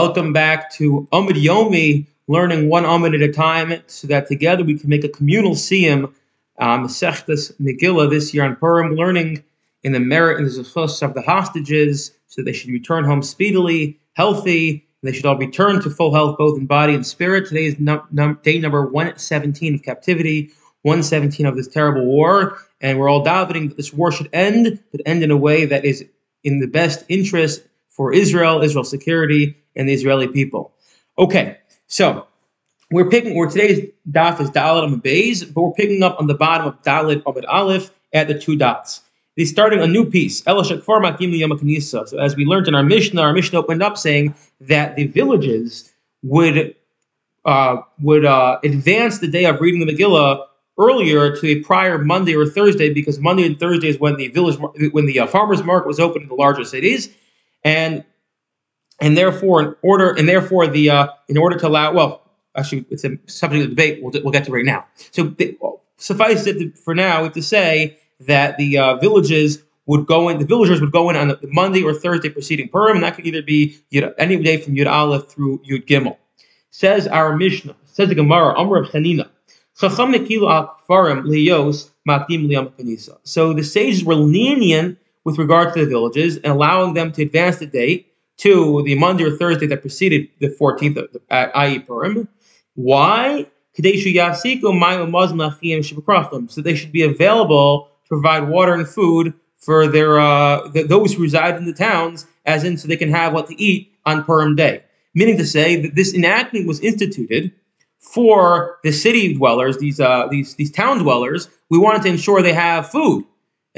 Welcome back to Amud Yomi, learning one Amud at a time so that together we can make a communal siyum, um, Megillah this year on Purim, learning in the merit and the zechus of the hostages so they should return home speedily, healthy, and they should all return to full health both in body and spirit. Today is num- num- day number 117 of captivity, 117 of this terrible war, and we're all davening that this war should end, but end in a way that is in the best interest for Israel, Israel's security, and the Israeli people. Okay, so we're picking, where today's daf is Dalit Amud Beis, but we're picking up on the bottom of Dalit Amud Aleph at the two dots. He's starting a new piece. So as we learned in our Mishnah, our Mishnah opened up saying that the villages would uh, would uh, advance the day of reading the Megillah earlier to a prior Monday or Thursday because Monday and Thursday is when the village when the uh, farmers market was open in the larger cities, and and therefore in order and therefore the uh, in order to allow well actually it's a subject of debate. We'll, we'll get to right now. So the, suffice it for now we have to say that the uh, villages would go in the villagers would go in on the Monday or Thursday preceding Purim and that could either be Yud, any day from Yud Aleph through Yud Gimel. Says our Mishnah says the Gemara Amr of Chanina so the sages were lenient with regard to the villages and allowing them to advance the date to the Monday or Thursday that preceded the 14th of the, uh, Purim. Why? So they should be available to provide water and food for their uh, the, those who reside in the towns, as in so they can have what to eat on Purim day. Meaning to say that this enactment was instituted for the city dwellers, these uh, these these town dwellers. We wanted to ensure they have food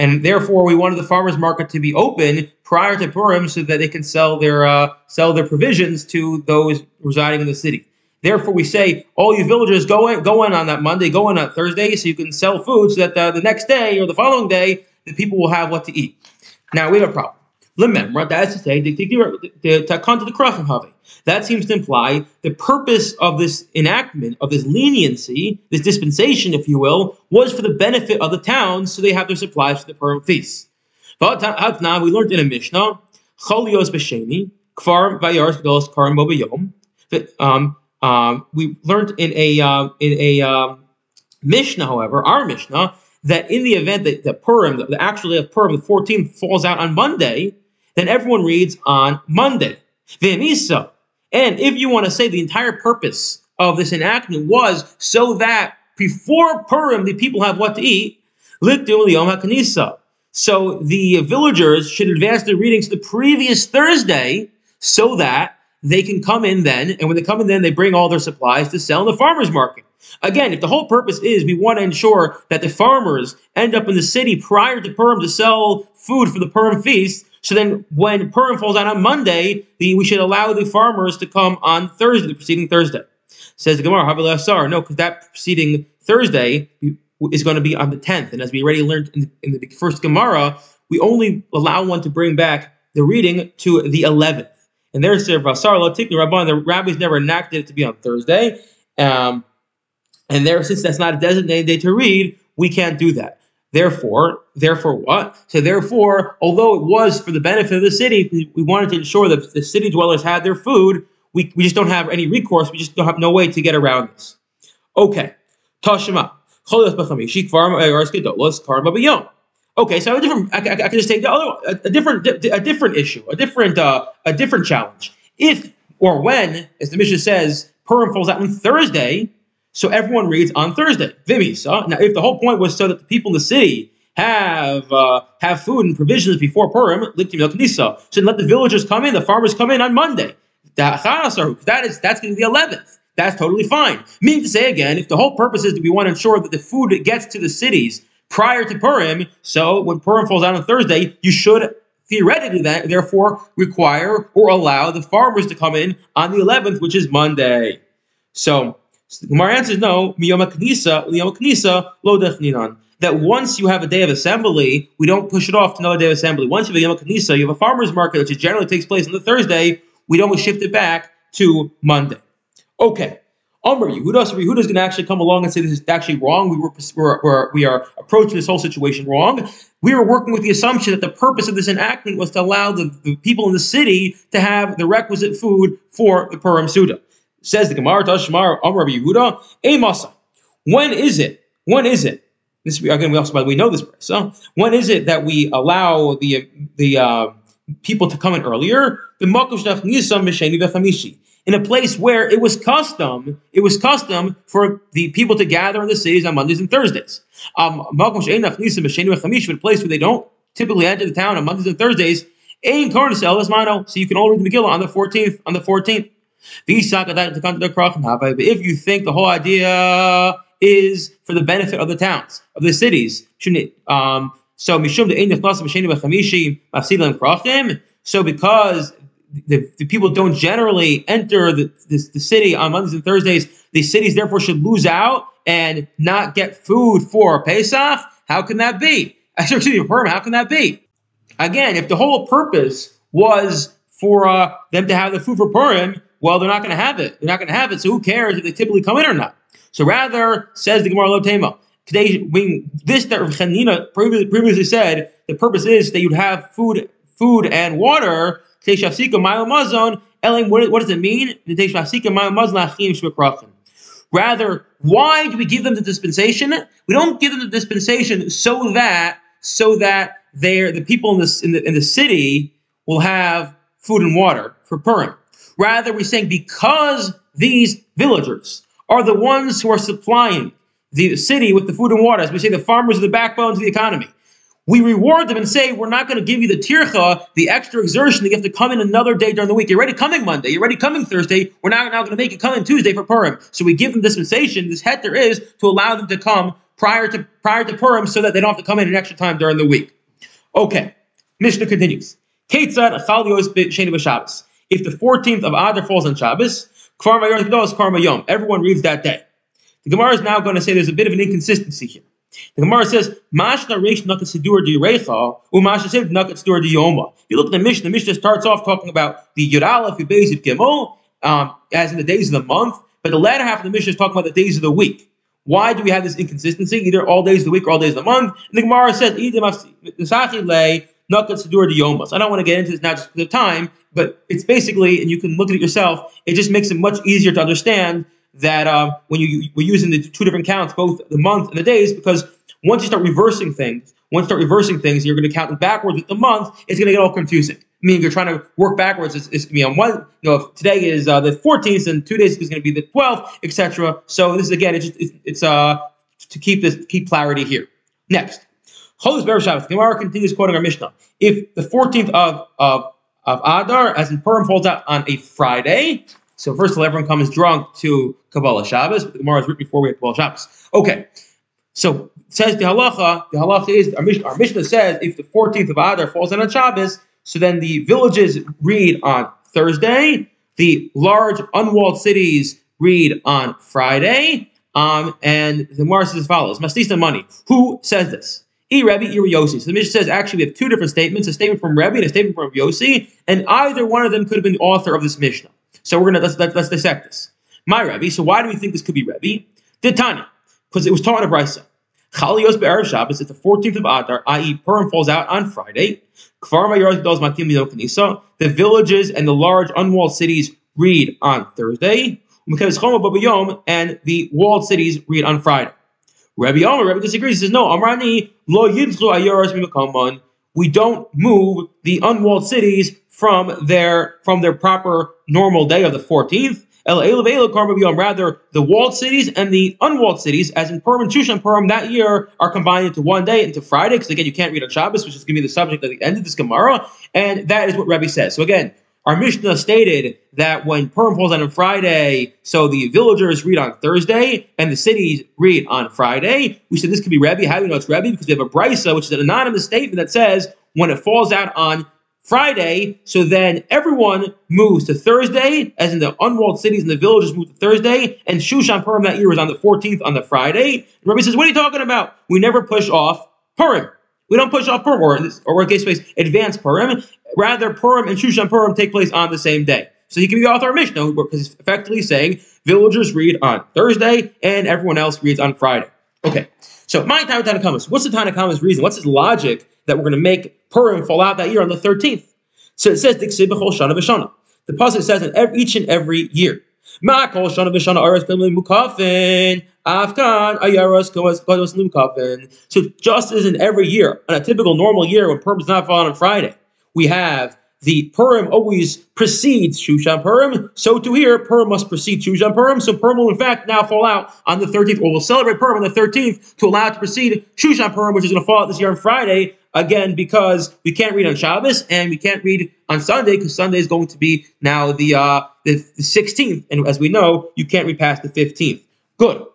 and therefore we wanted the farmers market to be open prior to Purim so that they can sell their uh, sell their provisions to those residing in the city. Therefore, we say all you villagers go in, go in on that Monday, go in on Thursday, so you can sell food, so that the, the next day or the following day the people will have what to eat. Now we have a problem. Remember, that is to say, the the That seems to imply the purpose of this enactment, of this leniency, this dispensation, if you will, was for the benefit of the towns, so they have their supplies for the Purim feast. Now we learned in a Mishnah, Cholios b'sheni, kfar vayars gdolos karim bobayom. Um, um, we learned in a uh, in a um, Mishnah, however, our Mishnah, that in the event that the Purim, the, the actual day of Purim, the 14th, falls out on Monday, then everyone reads on Monday. V'emisa. And if you want to say the entire purpose of this enactment was so that before Purim the people have what to eat, so the villagers should advance their readings to the previous Thursday so that they can come in then, and when they come in then, they bring all their supplies to sell in the farmer's market. Again, if the whole purpose is we want to ensure that the farmers end up in the city prior to Purim to sell food for the Purim feast, so then when Purim falls out on Monday, the, we should allow the farmers to come on Thursday, the preceding Thursday. Says the Gemara, no, because that preceding Thursday is going to be on the 10th. And as we already learned in the, in the first Gemara, we only allow one to bring back the reading to the 11th. And there's the Vasar Latikni Rabban, the rabbis never enacted it to be on Thursday. Um, and there, since that's not a designated day to read, we can't do that. Therefore, therefore what? So therefore, although it was for the benefit of the city, we wanted to ensure that the city dwellers had their food. We, we just don't have any recourse. We just don't have no way to get around this. Okay. Tashima. Okay, so a different. I, I, I can just take the other, a, a different, a different issue, a different, uh, a different challenge. If or when, as the Mishnah says, Purim falls out on Thursday, so everyone reads on Thursday. Vimisa. Now, if the whole point was so that the people in the city have uh, have food and provisions before Purim, so let the villagers come in, the farmers come in on Monday. That is that's going to be the eleventh. That's totally fine. Meaning to say again, if the whole purpose is that we want to ensure that the food gets to the cities prior to Purim, so when Purim falls out on Thursday, you should theoretically therefore require or allow the farmers to come in on the 11th, which is Monday. So so the Gemara answers no, miyom knisa, liyom knisa, lo dechninan. That once you have a day of assembly, we don't push it off to another day of assembly. Once you have a yom knisa, you have a farmer's market, which generally takes place on the Thursday, we don't shift it back to Monday. Okay. Amr Yehuda, so Yehuda is going to actually come along and say this is actually wrong. We were we're, we're, we are approaching this whole situation wrong. We were working with the assumption that the purpose of this enactment was to allow the, the people in the city to have the requisite food for the Purim Suda. Says the Gemara, Tashmar Amr Yehuda, a Masa. When is it? When is it? This we again, we also by the way know this. So when is it that we allow the the uh, people to come in earlier? The Makosh Nisam Misheni Vechamishi in a place where it was custom, it was custom for the people to gather in the cities on Mondays and Thursdays. Um, in a place where they don't typically enter the town on Mondays and Thursdays, so you can read the Megillah on the 14th, on the 14th. If you think the whole idea is for the benefit of the towns, of the cities, um, so so because the, the people don't generally enter the, the, the city on Mondays and Thursdays, the cities therefore should lose out and not get food for Pesach. How can that be? How can that be? Again, if the whole purpose was for uh, them to have the food for Purim, well, they're not going to have it. They're not going to have it. So who cares if they typically come in or not? So rather, says the Gemara Lo Tema, today when this that Chanina previously said, the purpose is that you'd have food, food and water what, what does it mean? Rather, why do we give them the dispensation? We don't give them the dispensation so that so that they the people in this in the in the city will have food and water for Purim. Rather, we're saying because these villagers are the ones who are supplying the city with the food and water, as we say, the farmers are the backbones of the economy we reward them and say, we're not going to give you the tircha, the extra exertion that you have to come in another day during the week. You're already coming Monday. You're already coming Thursday. We're now, now going to make you come in Tuesday for Purim. So we give them dispensation. This heter is to allow them to come prior to prior to Purim so that they don't have to come in an extra time during the week. Okay. Mishnah continues. If the 14th of Adar falls on Shabbos, everyone reads that day. The Gemara is now going to say there's a bit of an inconsistency here. The Gemara says, Mashna Reish Nakat di Reicha, Umasha you look at the Mishnah, the Mishnah starts off talking about the Yubezit Gimel, um, as in the days of the month, but the latter half of the Mishnah is talking about the days of the week. Why do we have this inconsistency? Either all days of the week or all days of the month. And the Gemara says, Nakat Sidur di Yomas. I don't want to get into this now just because of time, but it's basically, and you can look at it yourself, it just makes it much easier to understand that um, when you we're using the two different counts, both the month and the days, because once you start reversing things, once you start reversing things, you're going to count them backwards with the month. It's going to get all confusing. I mean, you're trying to work backwards. It's, it's going to be on one. You know, if today is uh, the 14th and two days is going to be the 12th, etc. So this is again, it's just, it's, it's uh to keep this keep clarity here. Next, Chodesh Ber Shabbos. Gemara continues quoting our Mishnah. If the 14th of of of Adar, as in Purim, falls out on a Friday, so first of all, everyone comes drunk to Kabbalah Shabbos, but the Gemara is written before we have Kabbalah Shabbos. Okay, so says the halacha. The halacha is our Mishnah, our Mishnah says if the 14th of Adar falls on a Shabbos, so then the villages read on Thursday, the large unwalled cities read on Friday, um, and the Gemara says as follows: Mastista money. Who says this? E Rebbe, E Yossi. So the Mishnah says actually we have two different statements: a statement from Rebbe and a statement from Yossi, and either one of them could have been the author of this Mishnah. So we're gonna let's let's, let's dissect this. My Rebbe. So why do we think this could be Rebbe? Did Tanya? Because it was taught in a brisa. Chalios be'erev Shabbos. It's the 14th of Adar, i.e., Purim falls out on Friday. The villages and the large unwalled cities read on Thursday. And the walled cities read on Friday. Rabbi Omer, Rabbi disagrees. He says, no, Amrani, lo yidlu ayoras We don't move the unwalled cities from their from their proper normal day of the 14th. Rather, the walled cities and the unwalled cities, as in Purim and Shushan Purim, that year are combined into one day, into Friday, because again, you can't read on Shabbos, which is going to be the subject at the end of this Gemara, and that is what Rebbe says. So again, our Mishnah stated that when Purim falls on a Friday, so the villagers read on Thursday and the cities read on Friday. We said this could be Rebbe. How do we know it's Rebbe? Because we have a brisa, which is an anonymous statement that says when it falls out on Friday, so then everyone moves to Thursday, as in the unwalled cities and the villages move to Thursday, and Shushan Purim that year was on the 14th on the Friday. Rabbi says, What are you talking about? We never push off Purim. We don't push off Purim, or, or in case space, advance Purim. Rather, Purim and Shushan Purim take place on the same day. So he can be author of Mishnah because he's effectively saying villagers read on Thursday and everyone else reads on Friday. Okay, so my time Tanakhama's. What's the Tanakhama's reason? What's his logic that we're going to make Purim fall out that year on the 13th? So it says, The pasuk says in every, each and every year. So just as in every year, on a typical normal year when Purim does not fall on Friday, we have the Purim always precedes Shushan Purim. So to here, Purim must precede Shushan Purim. So Purim will in fact now fall out on the 13th, or we'll celebrate Purim on the 13th to allow it to precede Shushan Purim, which is going to fall out this year on Friday, again, because we can't read on Shabbos and we can't read on Sunday, because Sunday is going to be now the, uh, the, the 16th. And as we know, you can't read past the 15th. Good.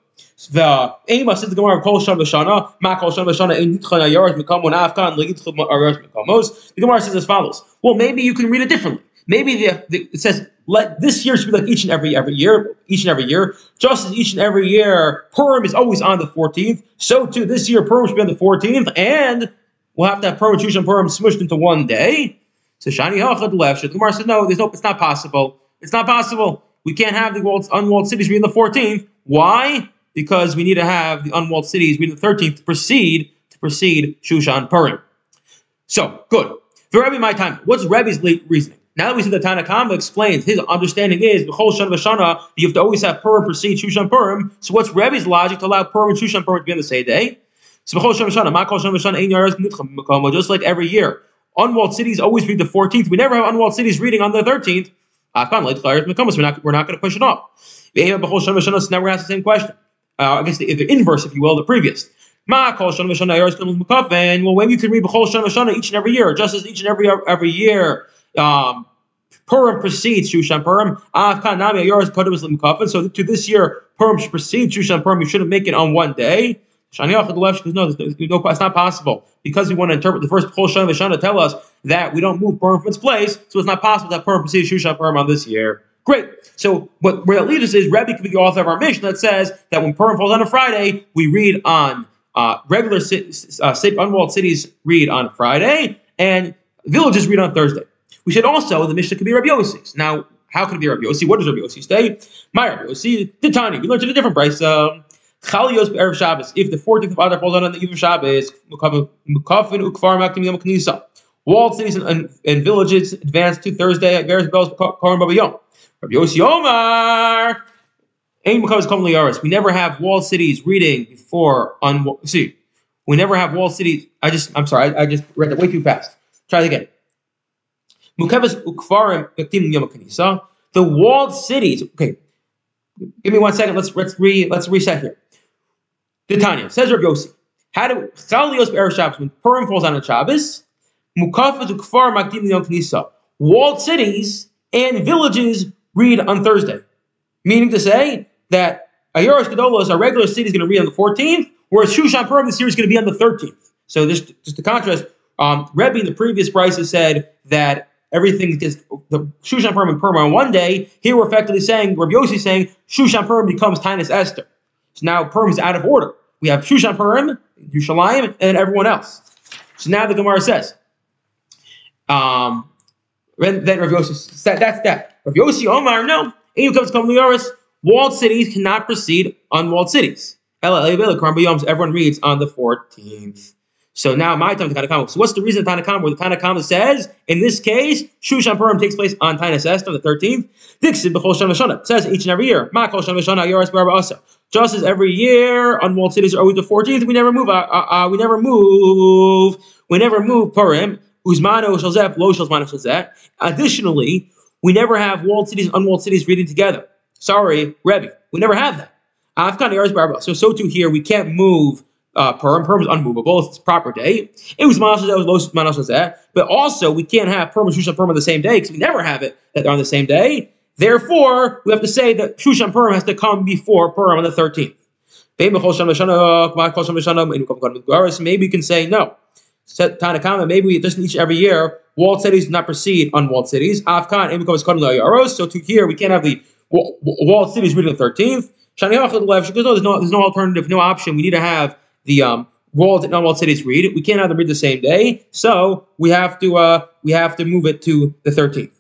The aim of the Gemara Kol Shana B'Shana, Ma Kol Shana B'Shana, Ein Nitchan Ayaret Mekamo Nafkan Legitchum Ayaret Mekamos. The Gemara says as follows. Well, maybe you can read it differently. Maybe the, the, it says let this year should be like each and every every year, each and every year. Just as each and every year Purim is always on the 14th, so too this year Purim should be on the 14th, and we'll have to have Purim, Shushan Purim smushed into one day. So Shani Hachad left. The Gemara said no, there's no, it's not possible. It's not possible. We can't have the unwalled cities reading the 14th. Why? Because we need to have the unwalled cities reading the 13th to proceed to proceed Shushan Purim. So, good. For Rebbe, my time, what's Rebbe's late reasoning? Now that we see the Tanakhama explains, his understanding is B'chol Shana V'Shana, you have to always have Purim precede Shushan Purim. So what's Rebbe's logic to allow Purim and Shushan Purim to be on the same day? So B'chol Shana V'Shana, Ma'kol Shana V'Shana, just like every year. Unwalled cities always read the 14th. We never have unwalled cities reading on the 13th. We're not, we're not going to push it off. Now we're going to ask the same question uh, I guess the, the, inverse, if you will, the previous. Ma kol shana v'shana Well, when you can read b'chol shana v'shana each and every year, just as each and every every year, um, Purim precedes Shushan Purim. So to this year, Purim should precede Shushan Purim. You shouldn't make it on one day. Shaniach the left no, no, it's not possible because we want to interpret the first B'chol Shana v'shana tell us that we don't move Purim from its place, so it's not possible that Purim precedes Shushan Purim on this year. Great. So what where that leads us is Rebbe could be the author of our Mishnah that says that when Purim falls on a Friday, we read on uh, regular uh, unwalled cities read on Friday, and villages read on Thursday. We should also the Mishnah could be Rabbi Yossi's. Now, how could it be Rabbi Yossi? What does Rabbi Yossi say? My Rabbi Yossi, Titani. We learned in a different brisa. Uh, Chalios erev Shabbos. If the 14th of Adar falls on the eve of Shabbos, mukafin ukfar maktim yom. Walled cities and, and, and, villages advance to Thursday at various bells, Karim Baba Yom. Rabbi Yossi Omar. We never have walled cities reading before on see. We never have walled cities. I just I'm sorry, I, I just read that way too fast. Try it again. The walled cities. Okay, give me one second. Let's let's re let's reset here. The Tanya says Rabbi Yossi. How do Chalios Shabbos when Purim falls on a Shabbos? Mukafas ukfar makdim yom. Walled cities and villages read on Thursday. Meaning to say that Ayoros Gedolos, our regular city, is going to read on the 14th, whereas Shushan Purim this year is going to be on the 13th. So just, just to contrast, um, Rebbe in the previous brisas said that everything is the Shushan Purim and Purim on one day. Here we're effectively saying, Rabbi Yossi saying, Shushan Purim becomes Tainus Esther. So now Purim is out of order. We have Shushan Purim, Yushalayim, and everyone else. So now the Gemara says, um, then Rav Yossi said, that's that. Rav Yossi Omar, no. Anyone comes to Yoris, walled cities cannot precede unwalled cities. Everyone reads on the 14th. So now my time to Tanakama. So what's the reason Tanakama where the Tanakama says, in this case, Shushan Purim takes place on Tainus on the 13th? Dixit B'chol Shana Shana. Says each and every year. Ma Kol Shana Shana Barba Asa. Just as every year, unwalled cities are always the 14th, we never move. Uh, uh, uh, we never move. We never move Purim Uzmano Shalzep, Lo Shalzmano Shalzep. Additionally, we never have walled cities and unwalled cities reading together. Sorry, Rebbe, we never have that. Afghan Barba. So, so too here, we can't move uh, Purim. Purim is unmovable. It's proper day. It was Manas that was Lo Manas that. But also, we can't have Purim and Shushan Purim on the same day because we never have it that they're on the same day. Therefore, we have to say that Shushan Purim has to come before Purim on the 13th. Maybe you can say no. Tanakama, maybe it doesn't each every year. Walled cities do not precede unwalled cities. Afkan, it becomes Yaros. So to here, we can't have the walled cities reading the 13th. Because no, there's no, there's no alternative, no option. We need to have the um, walled and unwalled cities read. We can't have them read the same day. So we have to uh, we have to move it to the 13th.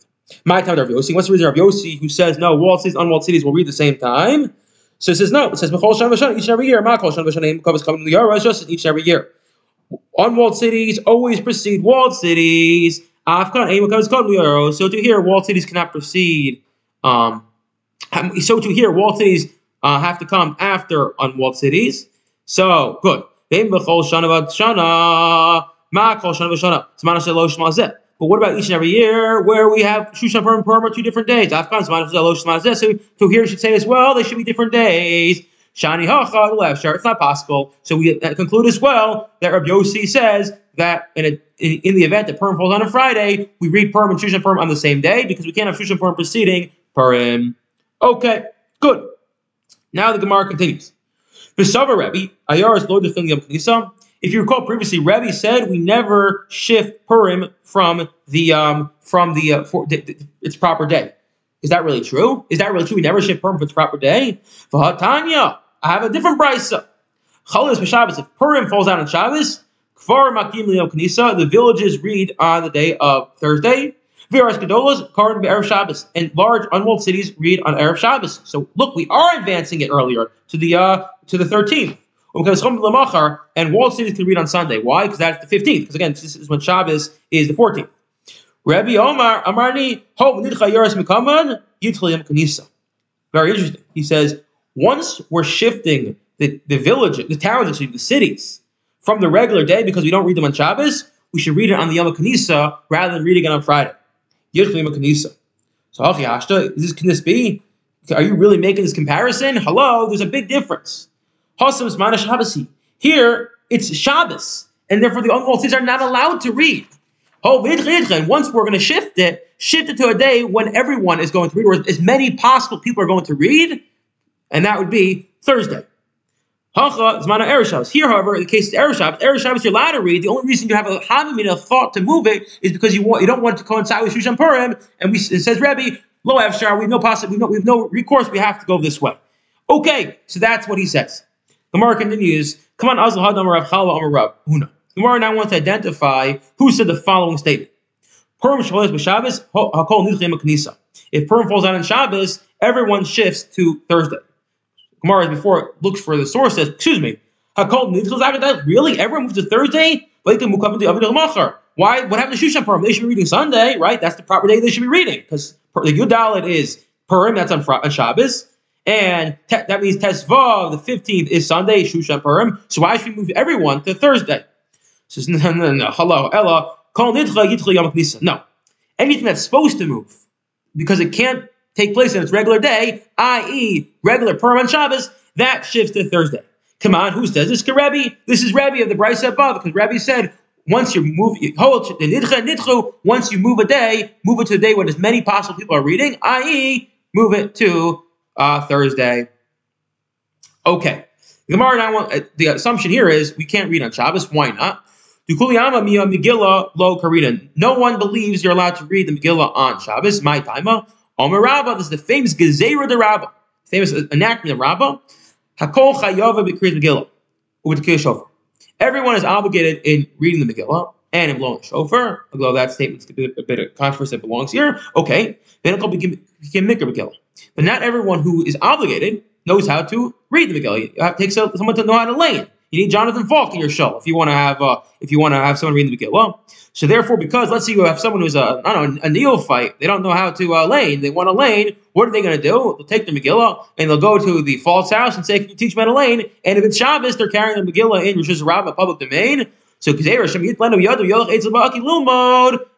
My time Rav Yossi. What's the reason Rav Yossi who says no, walled cities, unwalled cities will read the same time? So it says no. It says each and every year. Shana coming to the It's just each and every year. Unwalled cities always precede walled cities. Afghan So to hear walled cities cannot proceed. Um, so to hear walled cities uh, have to come after unwalled cities. So good. But what about each and every year where we have Shushan Purim Purim are two different days? Afghan So to here should say as well, they should be different days. Shani Hacha, the left It's not possible. So we uh, conclude as well that Rabbi Yossi says that in, a, in, in, the event that Purim falls on a Friday, we read Purim and Shushan Purim on the same day because we can't have Shushan Purim preceding Purim. Okay, good. Now the Gemara continues. Visava Rebbe, Ayar is Lord Yom If you recall previously, Rebbe said we never shift Purim from the um, from the, uh, for, the, the, its proper day. Is that really true? Is that really true? We never shift Purim for its proper day. Tanya, I have a different brisa. Chalas b'Shabbos. If Purim falls out on Shabbos, Kfar Makim Knisa, the villages read on the day of Thursday. Viras Gedolas, Karan Erev Shabbos, and large unwalled cities read on Erev Shabbos. So look, we are advancing it earlier to the uh, to the 13th. And walled cities can read on Sunday. Why? Because that's the 15th. Because again, this is when Shabbos is the 14th. Rabbi Omar Amarni Hope Nidcha Yaras Mikaman Yitchayim Kanisa. Very interesting. He says once we're shifting the, the village, the towns, actually the cities, from the regular day because we don't read them on Shabbos, we should read it on the Yom Kanisa rather than reading it on Friday. Yitchayim Kanisa. So is this can this be? Are you really making this comparison? Hello, there's a big difference. Here it's Shabbos, and therefore the unwalled cities are not allowed to read. Oh, and once we're going to shift it, shift it to a day when everyone is going to read, or as many possible people are going to read, and that would be Thursday. Hacha zmana erev Here, however, in the case of erev Shabbos, erev Shabbos you're allowed to read. The only reason you have a havamina, thought to move it, is because you want you don't want it to coincide with Shushan Purim. And we it says Rebbe, lo efshar, we have no possible, we, no, we have no recourse. We have to go this way. Okay, so that's what he says. The Gemara continues. Come on, Azal Hadam Rav Chelbo Amar Rav Huna. Gemara now wants to identify who said the following statement. Purim Shabbos b'Shabbos hakol. If Purim falls out on Shabbos, everyone shifts to Thursday. Gemara before it looks for the source says, excuse me, hakol Really, everyone moves to Thursday? Why? What happened to Shushan Purim? They should be reading Sunday, right? That's the proper day they should be reading because the Yudalit is Purim. That's on, on Shabbos. And te- that means Tesvav, the 15th, is Sunday, Shushan Purim. So why should we move everyone to Thursday? Says, no, no, no, hello, Ella, No. Anything that's supposed to move, because it can't take place in its regular day, i.e., regular Purim on Shabbos, that shifts to Thursday. Come on, who says this? Rebbe. This is Rebbe of the brisa above, because Rebbe said, once you move, the once you move a day, move it to a day when as many possible people are reading, i.e., move it to uh, Thursday. Okay. The Gemara now, uh, the assumption here is we can't read on Shabbos. Why not? Lo. No one believes you're allowed to read the Megillah on Shabbos. My timer. Omer Rabbah. This is the famous Gezerah de Rabbah, famous enactment of Rabbah. Hakol chayava b'kriyat Megillah the shofar. Everyone is obligated in reading the Megillah and in blowing the shofar. Although that statement's a bit, a bit of controversy that belongs here. Okay, then it'll become mikra Megillah. But not everyone who is obligated knows how to read the Megillah. It takes someone to know how to lay You need Jonathan Falk in your show if you want to have uh, if you want to have someone read the Megillah. So therefore, because let's say you have someone who's a I don't know a neophyte, they don't know how to uh, lane. They want to lane. What are they going to do? They'll take the Megillah and they'll go to the false house and say, "Can you teach me how to lane?" And if it's Shabbos, they're carrying the Megillah in is a public domain. So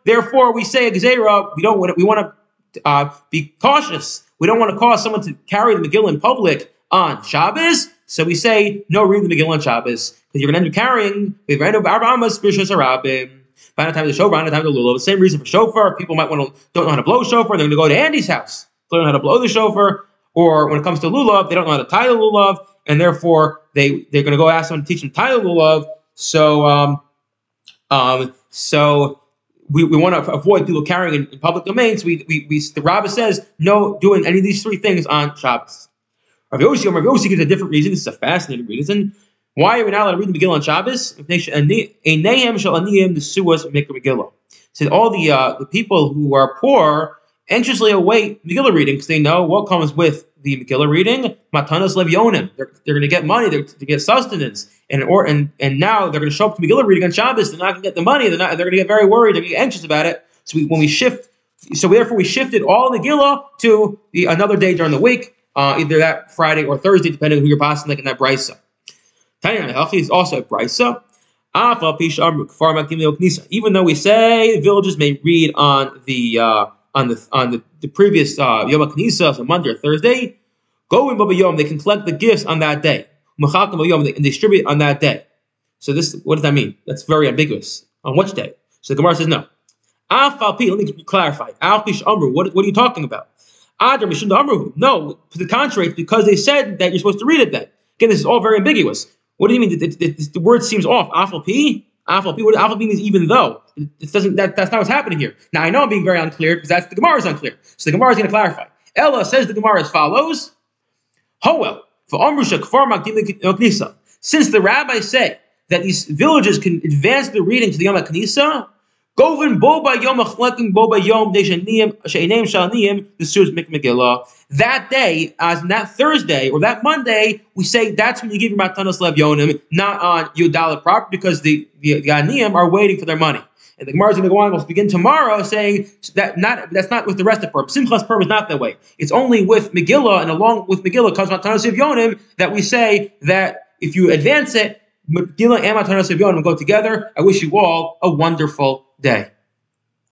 Therefore, we say Gezerah, we don't want to, we want to uh, be cautious we don't want to cause someone to carry the Megillah in public on Shabbos. So we say, no, read the Megillah on Shabbos, because you're going to end up carrying the end of Arbamas, Bishas Arabim. By the time the shofar, by the time the lulav. The same reason for shofar. People might want to don't know how to blow shofar. They're going to go to Andy's house, learn how to blow the shofar. Or when it comes to lulav, they don't know how to tie the lulav, and therefore they they're going to go ask someone to teach them to tie the lulav. So um, um, so we, we want to avoid people carrying in, in public domains. We, we, we, the Rabbah says no doing any of these three things on Shabbos. Rav Yossi, Rav Yossi gives a different reason. This is a fascinating reason. Why are we not allowed to read the Megillah on Shabbos? Einayim shall aniyim the suas make a Megillah. Said all the uh, the people who are poor anxiously await Megillah reading because they know what comes with the Megillah reading. Matanas levionim. They're, they're going to get money. They're to get sustenance. And or and and now they're going to show up to Megillah reading on Shabbos. They're not going to get the money. They're not. They're going to get very worried. They're going to get anxious about it. So we, when we shift, so therefore we shifted all the Megillah to the another day during the week, uh, either that Friday or Thursday, depending on who you're passing, like in that brisa. Tanya is also a brisa. Even though we say villages may read on the uh, on the on the, the previous uh, Yom HaKnisa, so Monday or Thursday, go in Baba Yom, they can collect the gifts on that day. And distribute on that day. So this, what does that mean? That's very ambiguous. On which day? So the Gemara says no. Let me clarify. What, what are you talking about? No, to the contrary, it's because they said that you're supposed to read it then. Again, this is all very ambiguous. What do you mean? The, the, the word seems off. Afal P? Afal P? What Afal P means even though. It doesn't, that, that's not what's happening here. Now, I know I'm being very unclear because that's the Gemara is unclear. So the Gemara is going to clarify. Ella says the Gemara as follows. For Since the rabbis say that these villages can advance the reading to the Yom HaKnisa, Govin bo ba yom achlekim bo ba yom she'enem shalniyim the Suez Megillah. That day, as that Thursday or that Monday, we say that's when you give your matanos lev yonim, not on Yudala proper, because the the, the aniyim are waiting for their money. And the Gemara is going to go on. We'll begin tomorrow saying that not that's not with the rest of Purim. Simchas Purim is not that way. It's only with Megillah and along with Megillah comes Matanos of Yonim that we say that if you advance it, Megillah and Matanos of Yonim go together. I wish you all a wonderful day.